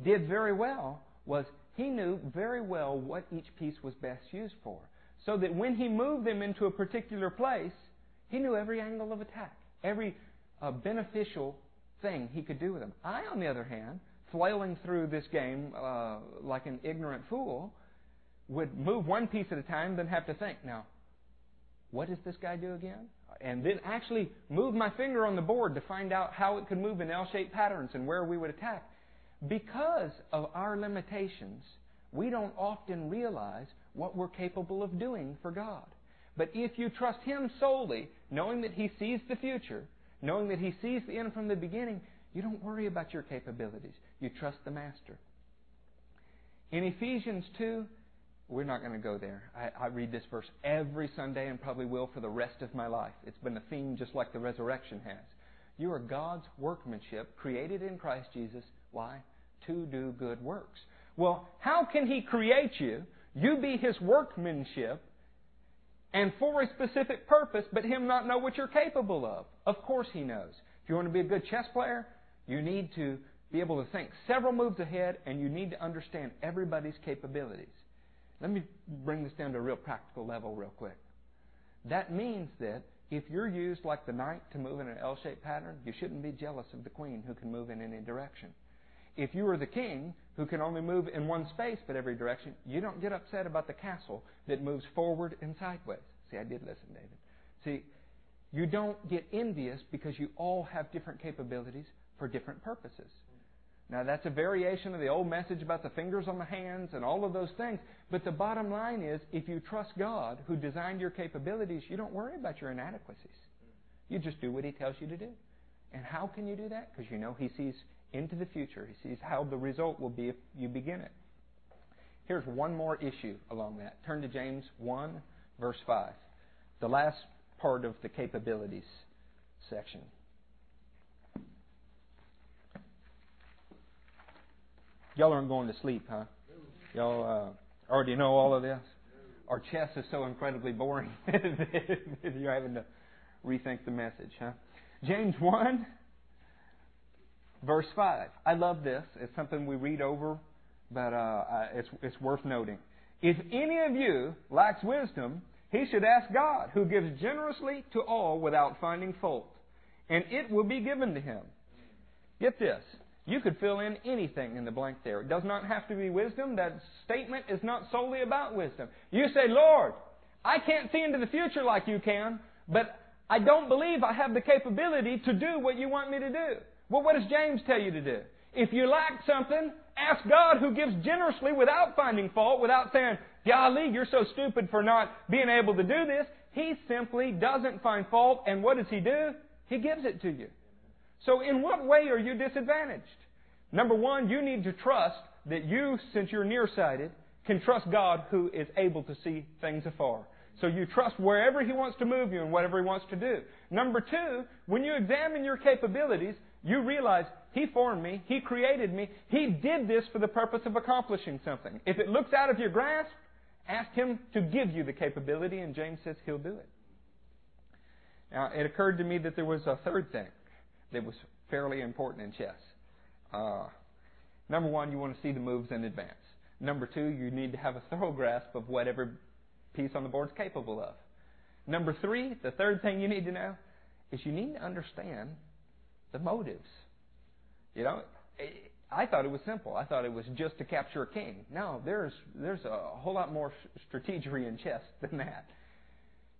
did very well was he knew very well what each piece was best used for. So that when he moved them into a particular place, he knew every angle of attack, every uh, beneficial thing he could do with them. I, on the other hand, flailing through this game uh, like an ignorant fool, would move one piece at a time, then have to think, now, what does this guy do again? And then actually move my finger on the board to find out how it could move in L shaped patterns and where we would attack. Because of our limitations, we don't often realize what we're capable of doing for God. But if you trust Him solely, knowing that He sees the future, knowing that He sees the end from the beginning, you don't worry about your capabilities. You trust the Master. In Ephesians 2, we're not going to go there. I, I, read this verse every Sunday and probably will for the rest of my life. It's been a theme just like the resurrection has. You are God's workmanship, created in Christ Jesus. Why? To do good works. Well, how can He create you? You be His workmanship and for a specific purpose, but Him not know what you're capable of. Of course He knows. If you want to be a good chess player, you need to be able to think several moves ahead and you need to understand everybody's capabilities. Let me bring this down to a real practical level, real quick. That means that if you're used like the knight to move in an L shaped pattern, you shouldn't be jealous of the queen who can move in any direction. If you are the king who can only move in one space but every direction, you don't get upset about the castle that moves forward and sideways. See, I did listen, David. See, you don't get envious because you all have different capabilities for different purposes. Now, that's a variation of the old message about the fingers on the hands and all of those things. But the bottom line is if you trust God, who designed your capabilities, you don't worry about your inadequacies. You just do what He tells you to do. And how can you do that? Because you know He sees into the future, He sees how the result will be if you begin it. Here's one more issue along that. Turn to James 1, verse 5, the last part of the capabilities section. Y'all aren't going to sleep, huh? Y'all uh, already know all of this? Our chess is so incredibly boring <laughs> that you're having to rethink the message, huh? James 1, verse 5. I love this. It's something we read over, but uh, it's, it's worth noting. If any of you lacks wisdom, he should ask God, who gives generously to all without finding fault, and it will be given to him. Get this. You could fill in anything in the blank there. It does not have to be wisdom. That statement is not solely about wisdom. You say, Lord, I can't see into the future like you can, but I don't believe I have the capability to do what you want me to do. Well, what does James tell you to do? If you lack something, ask God who gives generously without finding fault, without saying, Golly, you're so stupid for not being able to do this. He simply doesn't find fault, and what does He do? He gives it to you. So, in what way are you disadvantaged? Number one, you need to trust that you, since you're nearsighted, can trust God who is able to see things afar. So you trust wherever He wants to move you and whatever He wants to do. Number two, when you examine your capabilities, you realize He formed me, He created me, He did this for the purpose of accomplishing something. If it looks out of your grasp, ask Him to give you the capability, and James says He'll do it. Now, it occurred to me that there was a third thing that was fairly important in chess. Uh, number one, you want to see the moves in advance. Number two, you need to have a thorough grasp of whatever piece on the board is capable of. Number three, the third thing you need to know is you need to understand the motives. You know, I thought it was simple. I thought it was just to capture a king. No, there's there's a whole lot more strategery in chess <laughs> than that.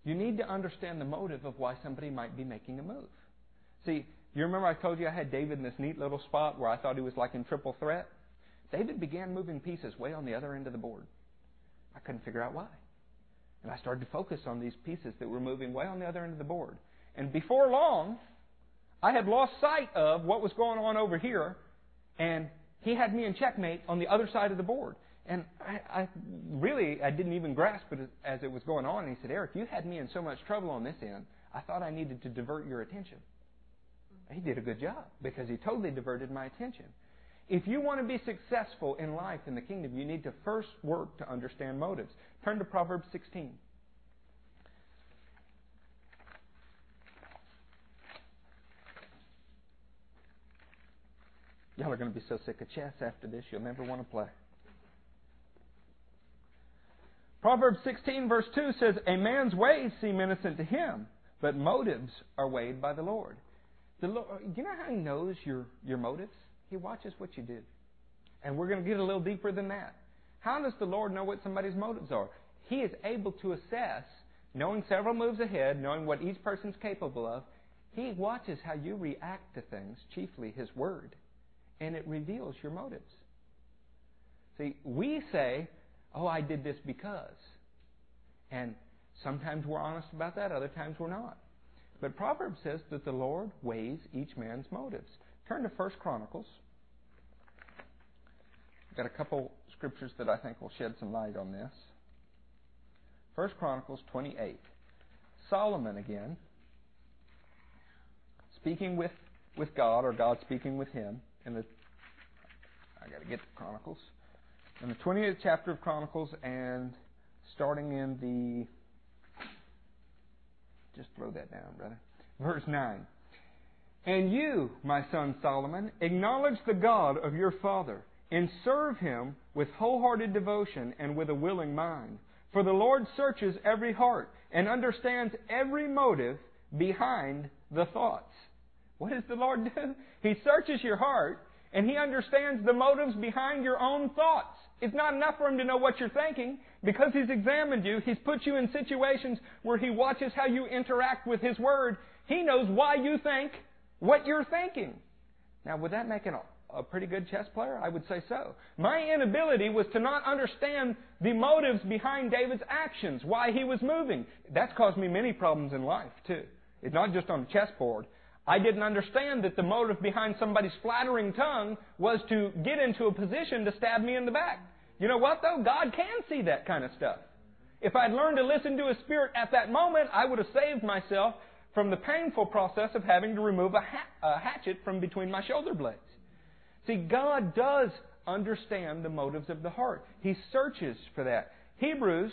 You need to understand the motive of why somebody might be making a move. See, you remember I told you I had David in this neat little spot where I thought he was like in triple threat? David began moving pieces way on the other end of the board. I couldn't figure out why. And I started to focus on these pieces that were moving way on the other end of the board. And before long, I had lost sight of what was going on over here, and he had me in checkmate on the other side of the board. And I, I really, I didn't even grasp it as it was going on. And he said, Eric, you had me in so much trouble on this end. I thought I needed to divert your attention. He did a good job because he totally diverted my attention. If you want to be successful in life in the kingdom, you need to first work to understand motives. Turn to Proverbs 16. Y'all are going to be so sick of chess after this, you'll never want to play. Proverbs 16, verse 2 says, A man's ways seem innocent to him, but motives are weighed by the Lord. The Lord you know how He knows your, your motives? He watches what you do. And we're going to get a little deeper than that. How does the Lord know what somebody's motives are? He is able to assess, knowing several moves ahead, knowing what each person's capable of. He watches how you react to things, chiefly His Word, and it reveals your motives. See, we say, oh, I did this because. And sometimes we're honest about that, other times we're not. But Proverbs says that the Lord weighs each man's motives. Turn to First Chronicles. I've got a couple scriptures that I think will shed some light on this. First Chronicles 28. Solomon again, speaking with, with God, or God speaking with him, in the I got to get to Chronicles in the 28th chapter of Chronicles and starting in the. Just throw that down, brother. Verse 9. And you, my son Solomon, acknowledge the God of your father and serve him with wholehearted devotion and with a willing mind. For the Lord searches every heart and understands every motive behind the thoughts. What does the Lord do? He searches your heart and He understands the motives behind your own thoughts. It's not enough for him to know what you're thinking. Because he's examined you, he's put you in situations where he watches how you interact with his word. He knows why you think what you're thinking. Now, would that make it a, a pretty good chess player? I would say so. My inability was to not understand the motives behind David's actions, why he was moving. That's caused me many problems in life, too. It's not just on the chessboard. I didn't understand that the motive behind somebody's flattering tongue was to get into a position to stab me in the back. You know what, though? God can see that kind of stuff. If I'd learned to listen to His Spirit at that moment, I would have saved myself from the painful process of having to remove a, ha- a hatchet from between my shoulder blades. See, God does understand the motives of the heart. He searches for that. Hebrews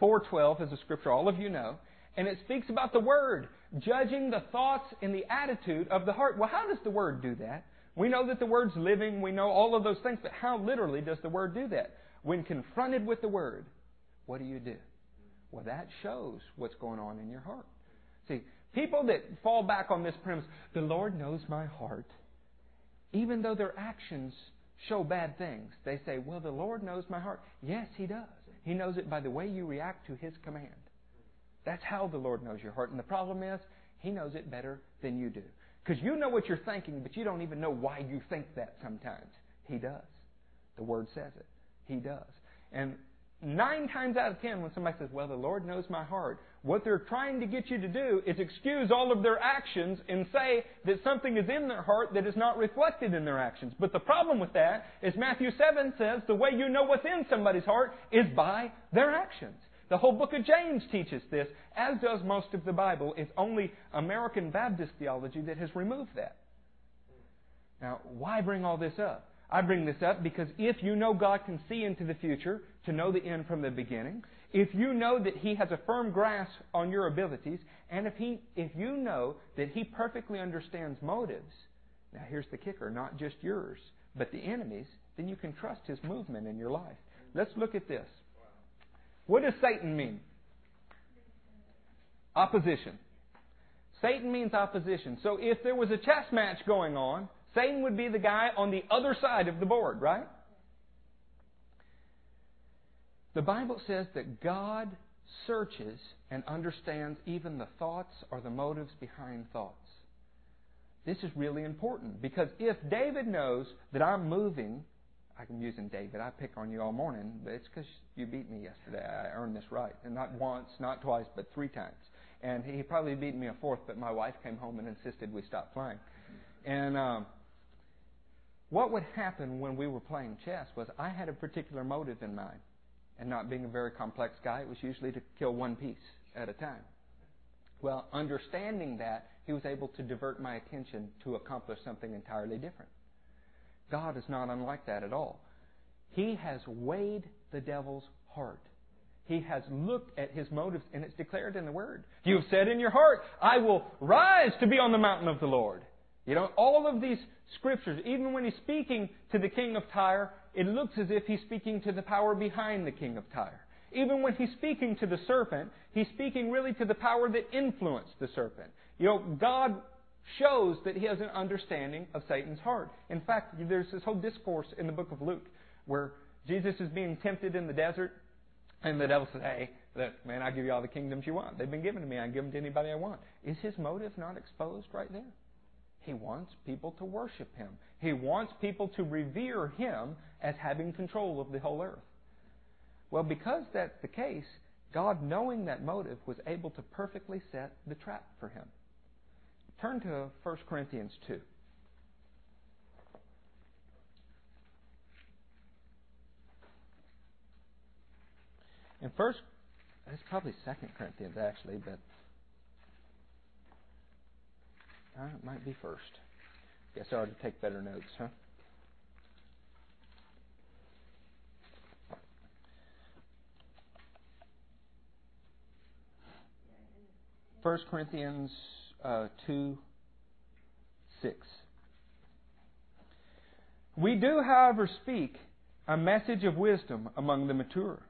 4:12 is a scripture all of you know, and it speaks about the word judging the thoughts and the attitude of the heart. Well, how does the word do that? We know that the word's living, we know all of those things, but how literally does the word do that? When confronted with the word, what do you do? Well, that shows what's going on in your heart. See, people that fall back on this premise, the Lord knows my heart, even though their actions show bad things, they say, well, the Lord knows my heart. Yes, He does. He knows it by the way you react to His command. That's how the Lord knows your heart. And the problem is, He knows it better than you do. Because you know what you're thinking, but you don't even know why you think that sometimes. He does. The Word says it. He does. And nine times out of ten, when somebody says, Well, the Lord knows my heart, what they're trying to get you to do is excuse all of their actions and say that something is in their heart that is not reflected in their actions. But the problem with that is Matthew 7 says the way you know what's in somebody's heart is by their actions. The whole book of James teaches this, as does most of the Bible. It's only American Baptist theology that has removed that. Now, why bring all this up? I bring this up because if you know God can see into the future, to know the end from the beginning, if you know that He has a firm grasp on your abilities, and if, he, if you know that He perfectly understands motives, now here's the kicker, not just yours, but the enemy's, then you can trust His movement in your life. Let's look at this. What does Satan mean? Opposition. Satan means opposition. So if there was a chess match going on, Satan would be the guy on the other side of the board, right? The Bible says that God searches and understands even the thoughts or the motives behind thoughts. This is really important because if David knows that I'm moving, I'm using David, I pick on you all morning, but it's because you beat me yesterday. I earned this right. And not once, not twice, but three times. And he probably beat me a fourth, but my wife came home and insisted we stop playing. And um, what would happen when we were playing chess was I had a particular motive in mind. And not being a very complex guy, it was usually to kill one piece at a time. Well, understanding that, he was able to divert my attention to accomplish something entirely different. God is not unlike that at all. He has weighed the devil's heart. He has looked at his motives, and it's declared in the Word. You have said in your heart, I will rise to be on the mountain of the Lord. You know, all of these scriptures, even when he's speaking to the king of Tyre, it looks as if he's speaking to the power behind the king of Tyre. Even when he's speaking to the serpent, he's speaking really to the power that influenced the serpent. You know, God shows that he has an understanding of Satan's heart. In fact, there's this whole discourse in the book of Luke where Jesus is being tempted in the desert, and the devil says, Hey, look, man, I'll give you all the kingdoms you want. They've been given to me. I can give them to anybody I want. Is his motive not exposed right there? He wants people to worship him. He wants people to revere him as having control of the whole earth. Well, because that's the case, God, knowing that motive, was able to perfectly set the trap for him. Turn to 1 Corinthians 2. In first, it's probably Second Corinthians actually, but uh, it might be first. Guess I ought to take better notes, huh? First Corinthians uh, 2 6. We do, however, speak a message of wisdom among the mature,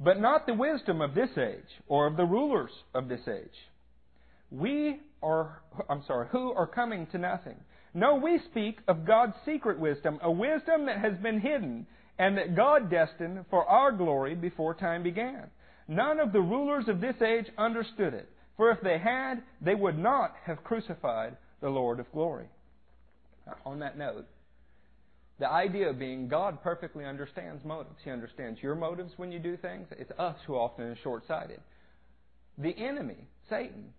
but not the wisdom of this age or of the rulers of this age. We are, I'm sorry, who are coming to nothing. No, we speak of God's secret wisdom, a wisdom that has been hidden and that God destined for our glory before time began. None of the rulers of this age understood it. For if they had, they would not have crucified the Lord of glory. Now, on that note, the idea being God perfectly understands motives. He understands your motives when you do things. It's us who often are short sighted. The enemy, Satan,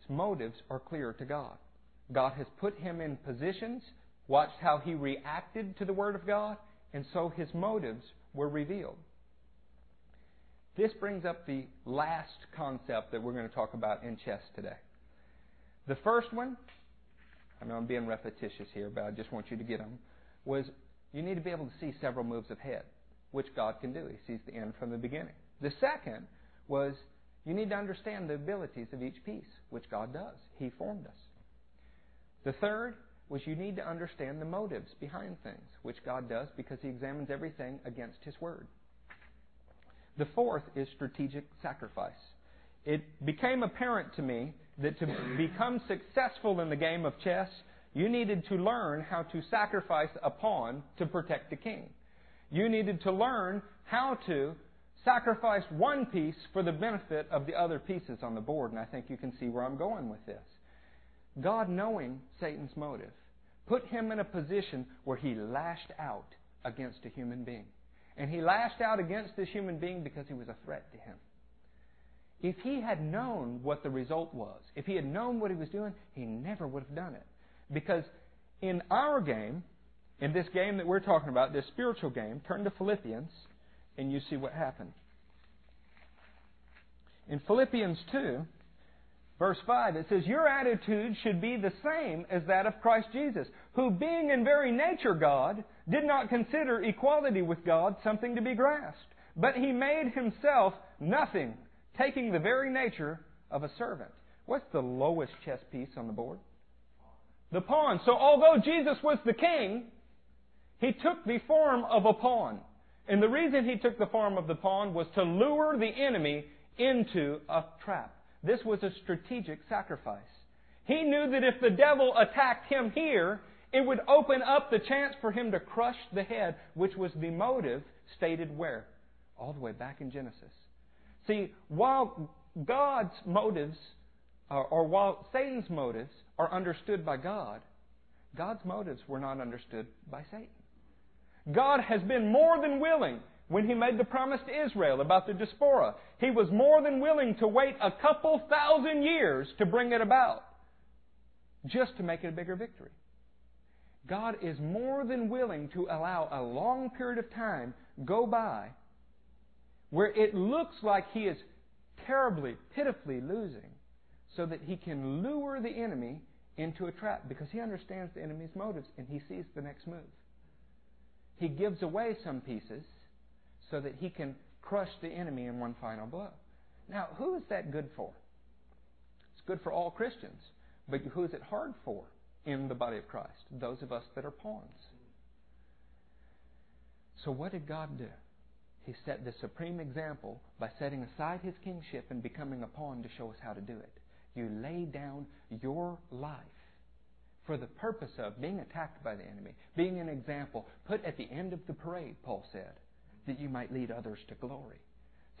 his motives are clear to God. God has put him in positions, watched how he reacted to the Word of God, and so his motives were revealed. This brings up the last concept that we're going to talk about in chess today. The first one, I know I'm being repetitious here, but I just want you to get them, was you need to be able to see several moves ahead, which God can do. He sees the end from the beginning. The second was you need to understand the abilities of each piece, which God does. He formed us. The third was you need to understand the motives behind things, which God does because He examines everything against His Word. The fourth is strategic sacrifice. It became apparent to me that to become successful in the game of chess, you needed to learn how to sacrifice a pawn to protect the king. You needed to learn how to sacrifice one piece for the benefit of the other pieces on the board, and I think you can see where I'm going with this. God, knowing Satan's motive, put him in a position where he lashed out against a human being. And he lashed out against this human being because he was a threat to him. If he had known what the result was, if he had known what he was doing, he never would have done it. Because in our game, in this game that we're talking about, this spiritual game, turn to Philippians and you see what happened. In Philippians 2, verse 5, it says, Your attitude should be the same as that of Christ Jesus, who, being in very nature God, did not consider equality with God something to be grasped, but he made himself nothing, taking the very nature of a servant. What's the lowest chess piece on the board? The pawn. So although Jesus was the king, he took the form of a pawn. And the reason he took the form of the pawn was to lure the enemy into a trap. This was a strategic sacrifice. He knew that if the devil attacked him here, it would open up the chance for him to crush the head, which was the motive stated where? All the way back in Genesis. See, while God's motives, or, or while Satan's motives are understood by God, God's motives were not understood by Satan. God has been more than willing when He made the promise to Israel about the diaspora. He was more than willing to wait a couple thousand years to bring it about, just to make it a bigger victory. God is more than willing to allow a long period of time go by where it looks like He is terribly, pitifully losing so that He can lure the enemy into a trap because He understands the enemy's motives and He sees the next move. He gives away some pieces so that he can crush the enemy in one final blow. Now, who is that good for? It's good for all Christians. But who is it hard for in the body of Christ? Those of us that are pawns. So, what did God do? He set the supreme example by setting aside his kingship and becoming a pawn to show us how to do it. You lay down your life for the purpose of being attacked by the enemy, being an example, put at the end of the parade, Paul said, that you might lead others to glory.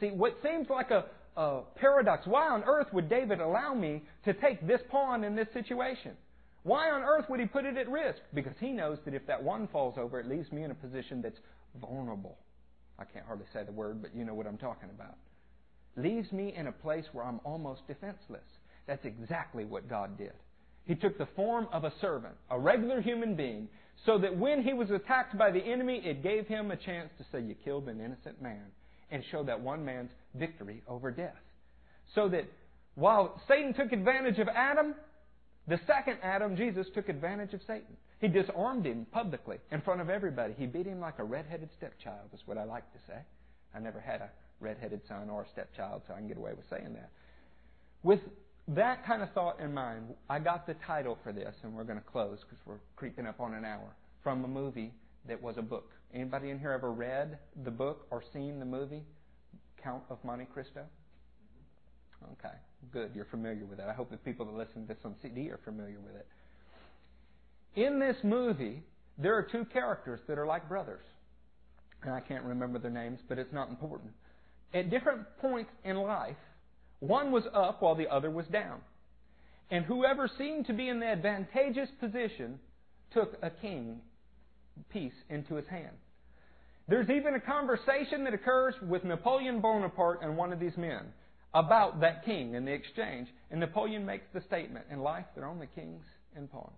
See, what seems like a, a paradox, why on earth would David allow me to take this pawn in this situation? Why on earth would he put it at risk? Because he knows that if that one falls over, it leaves me in a position that's vulnerable. I can't hardly say the word, but you know what I'm talking about. Leaves me in a place where I'm almost defenseless. That's exactly what God did. He took the form of a servant, a regular human being, so that when he was attacked by the enemy, it gave him a chance to say, You killed an innocent man, and show that one man's victory over death. So that while Satan took advantage of Adam, the second Adam, Jesus, took advantage of Satan. He disarmed him publicly in front of everybody. He beat him like a red-headed stepchild, is what I like to say. I never had a red-headed son or a stepchild, so I can get away with saying that. With that kind of thought in mind, I got the title for this, and we're going to close because we're creeping up on an hour, from a movie that was a book. Anybody in here ever read the book or seen the movie, Count of Monte Cristo? Okay, good. You're familiar with it. I hope the people that listen to this on CD are familiar with it. In this movie, there are two characters that are like brothers. And I can't remember their names, but it's not important. At different points in life, one was up while the other was down. And whoever seemed to be in the advantageous position took a king piece into his hand. There's even a conversation that occurs with Napoleon Bonaparte and one of these men about that king and the exchange. And Napoleon makes the statement in life, there are only kings and pawns.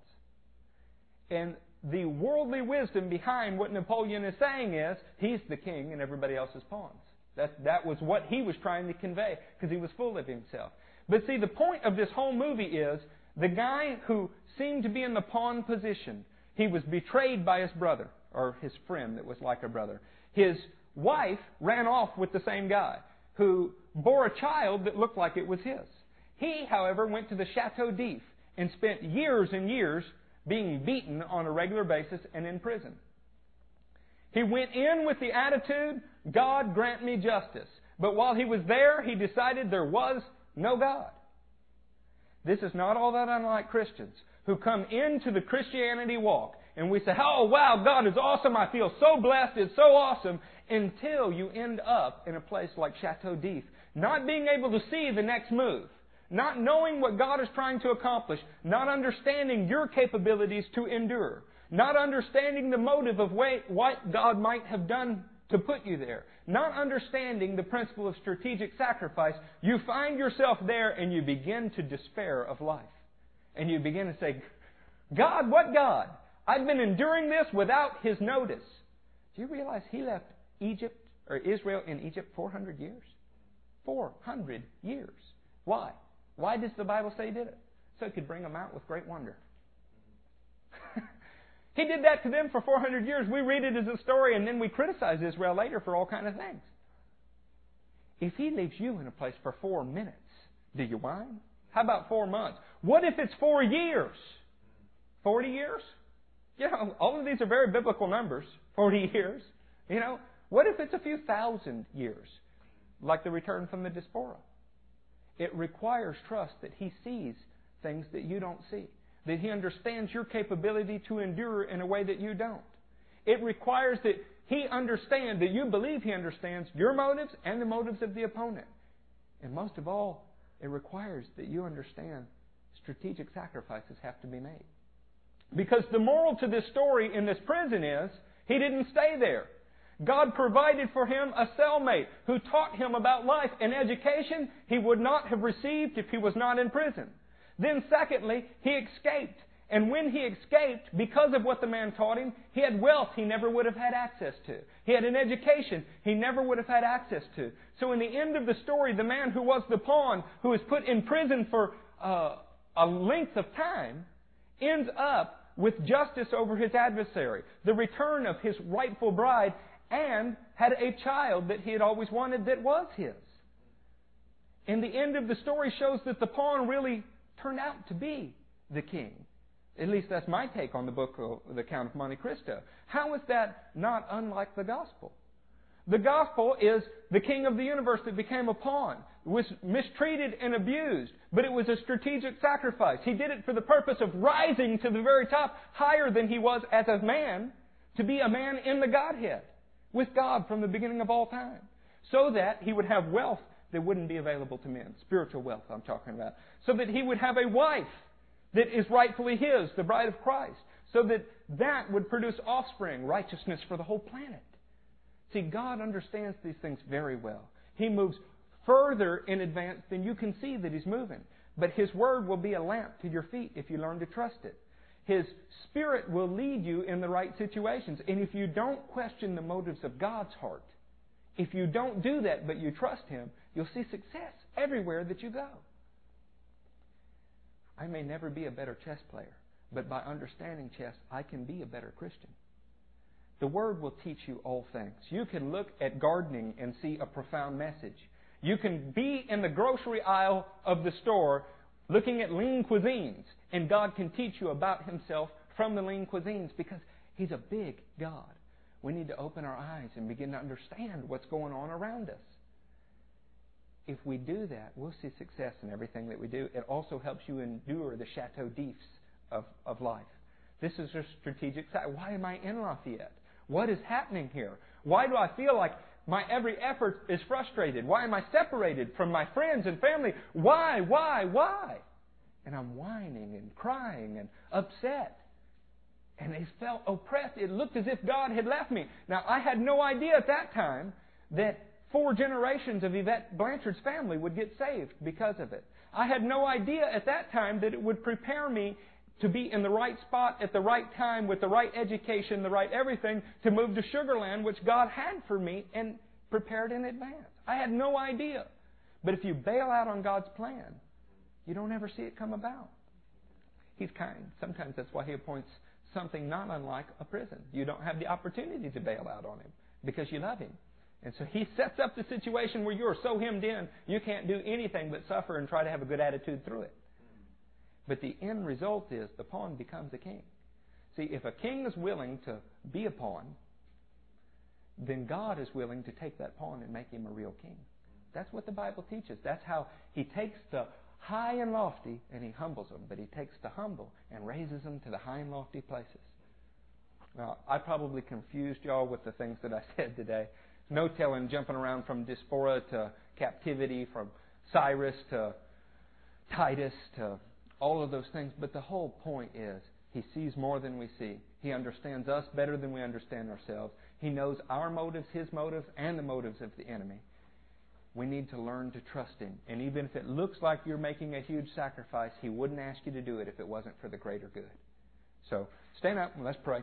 And the worldly wisdom behind what Napoleon is saying is he's the king and everybody else is pawns. That, that was what he was trying to convey because he was full of himself. But see, the point of this whole movie is the guy who seemed to be in the pawn position, he was betrayed by his brother, or his friend that was like a brother. His wife ran off with the same guy. who bore a child that looked like it was his. He, however, went to the Chateau d'If and spent years and years being beaten on a regular basis and in prison. He went in with the attitude, God grant me justice. But while he was there, he decided there was no God. This is not all that unlike Christians who come into the Christianity walk and we say, oh wow, God is awesome, I feel so blessed, it's so awesome, until you end up in a place like Chateau d'If, not being able to see the next move, not knowing what God is trying to accomplish, not understanding your capabilities to endure, not understanding the motive of what God might have done to put you there, not understanding the principle of strategic sacrifice, you find yourself there and you begin to despair of life. And you begin to say, God, what God? I've been enduring this without His notice. Do you realize He left Egypt or Israel in Egypt 400 years? 400 years. Why? Why does the Bible say He did it? So He could bring them out with great wonder. <laughs> He did that to them for 400 years. We read it as a story and then we criticize Israel later for all kind of things. If he leaves you in a place for four minutes, do you whine? How about four months? What if it's four years? 40 years? You know, all of these are very biblical numbers. 40 years. You know, what if it's a few thousand years? Like the return from the diaspora. It requires trust that he sees things that you don't see that He understands your capability to endure in a way that you don't. It requires that He understand, that you believe He understands your motives and the motives of the opponent. And most of all, it requires that you understand strategic sacrifices have to be made. Because the moral to this story in this prison is, he didn't stay there. God provided for him a cellmate who taught him about life and education he would not have received if he was not in prison. Then, secondly, he escaped. And when he escaped, because of what the man taught him, he had wealth he never would have had access to. He had an education he never would have had access to. So in the end of the story, the man who was the pawn, who was put in prison for uh, a length of time, ends up with justice over his adversary, the return of his rightful bride, and had a child that he had always wanted that was his. And the end of the story shows that the pawn really turned out to be the king. At least that's my take on the book of the Count of Monte Cristo. How is that not unlike the gospel? The gospel is the king of the universe that became a pawn, was mistreated and abused, but it was a strategic sacrifice. He did it for the purpose of rising to the very top, higher than he was as a man, to be a man in the Godhead, with God from the beginning of all time, so that he would have wealth that wouldn't be available to men. Spiritual wealth, I'm talking about. So that he would have a wife that is rightfully his, the bride of Christ. So that that would produce offspring, righteousness for the whole planet. See, God understands these things very well. He moves further in advance than you can see that He's moving. But His Word will be a lamp to your feet if you learn to trust it. His Spirit will lead you in the right situations. And if you don't question the motives of God's heart, if you don't do that but you trust Him, you'll see success everywhere that you go. I may never be a better chess player, but by understanding chess, I can be a better Christian. The Word will teach you all things. You can look at gardening and see a profound message. You can be in the grocery aisle of the store looking at lean cuisines, and God can teach you about Himself from the lean cuisines because He's a big God. We need to open our eyes and begin to understand what's going on around us. If we do that, we'll see success in everything that we do. It also helps you endure the chateau d'ifs of, of life. This is a strategic side. Why am I in Lafayette? What is happening here? Why do I feel like my every effort is frustrated? Why am I separated from my friends and family? Why, why, why? And I'm whining and crying and upset and they felt oppressed. It looked as if God had left me. Now, I had no idea at that time that four generations of Yvette Blanchard's family would get saved because of it. I had no idea at that time that it would prepare me to be in the right spot at the right time with the right education, the right everything to move to Sugarland, which God had for me and prepared in advance. I had no idea. But if you bail out on God's plan, you don't ever see it come about. He's kind. Sometimes that's why He appoints something not unlike a prison. You don't have the opportunity to bail out on him because you love him. And so he sets up the situation where you're so hemmed in, you can't do anything but suffer and try to have a good attitude through it. But the end result is the pawn becomes a king. See, if a king is willing to be a pawn, then God is willing to take that pawn and make him a real king. That's what the Bible teaches. That's how he takes the high and lofty and he humbles them, but he takes the humble and raises them to the high and lofty places. Now, I probably confused y'all with the things that I <laughs> said today. No telling jumping around from diaspora to captivity, from Cyrus to Titus to all of those things. But the whole point is he sees more than we see. He understands us better than we understand ourselves. He knows our motives, his motives, and the motives of the enemy. We need to learn to trust him. And even if it looks like you're making a huge sacrifice, he wouldn't ask you to do it if it wasn't for the greater good. So stand up and let's pray.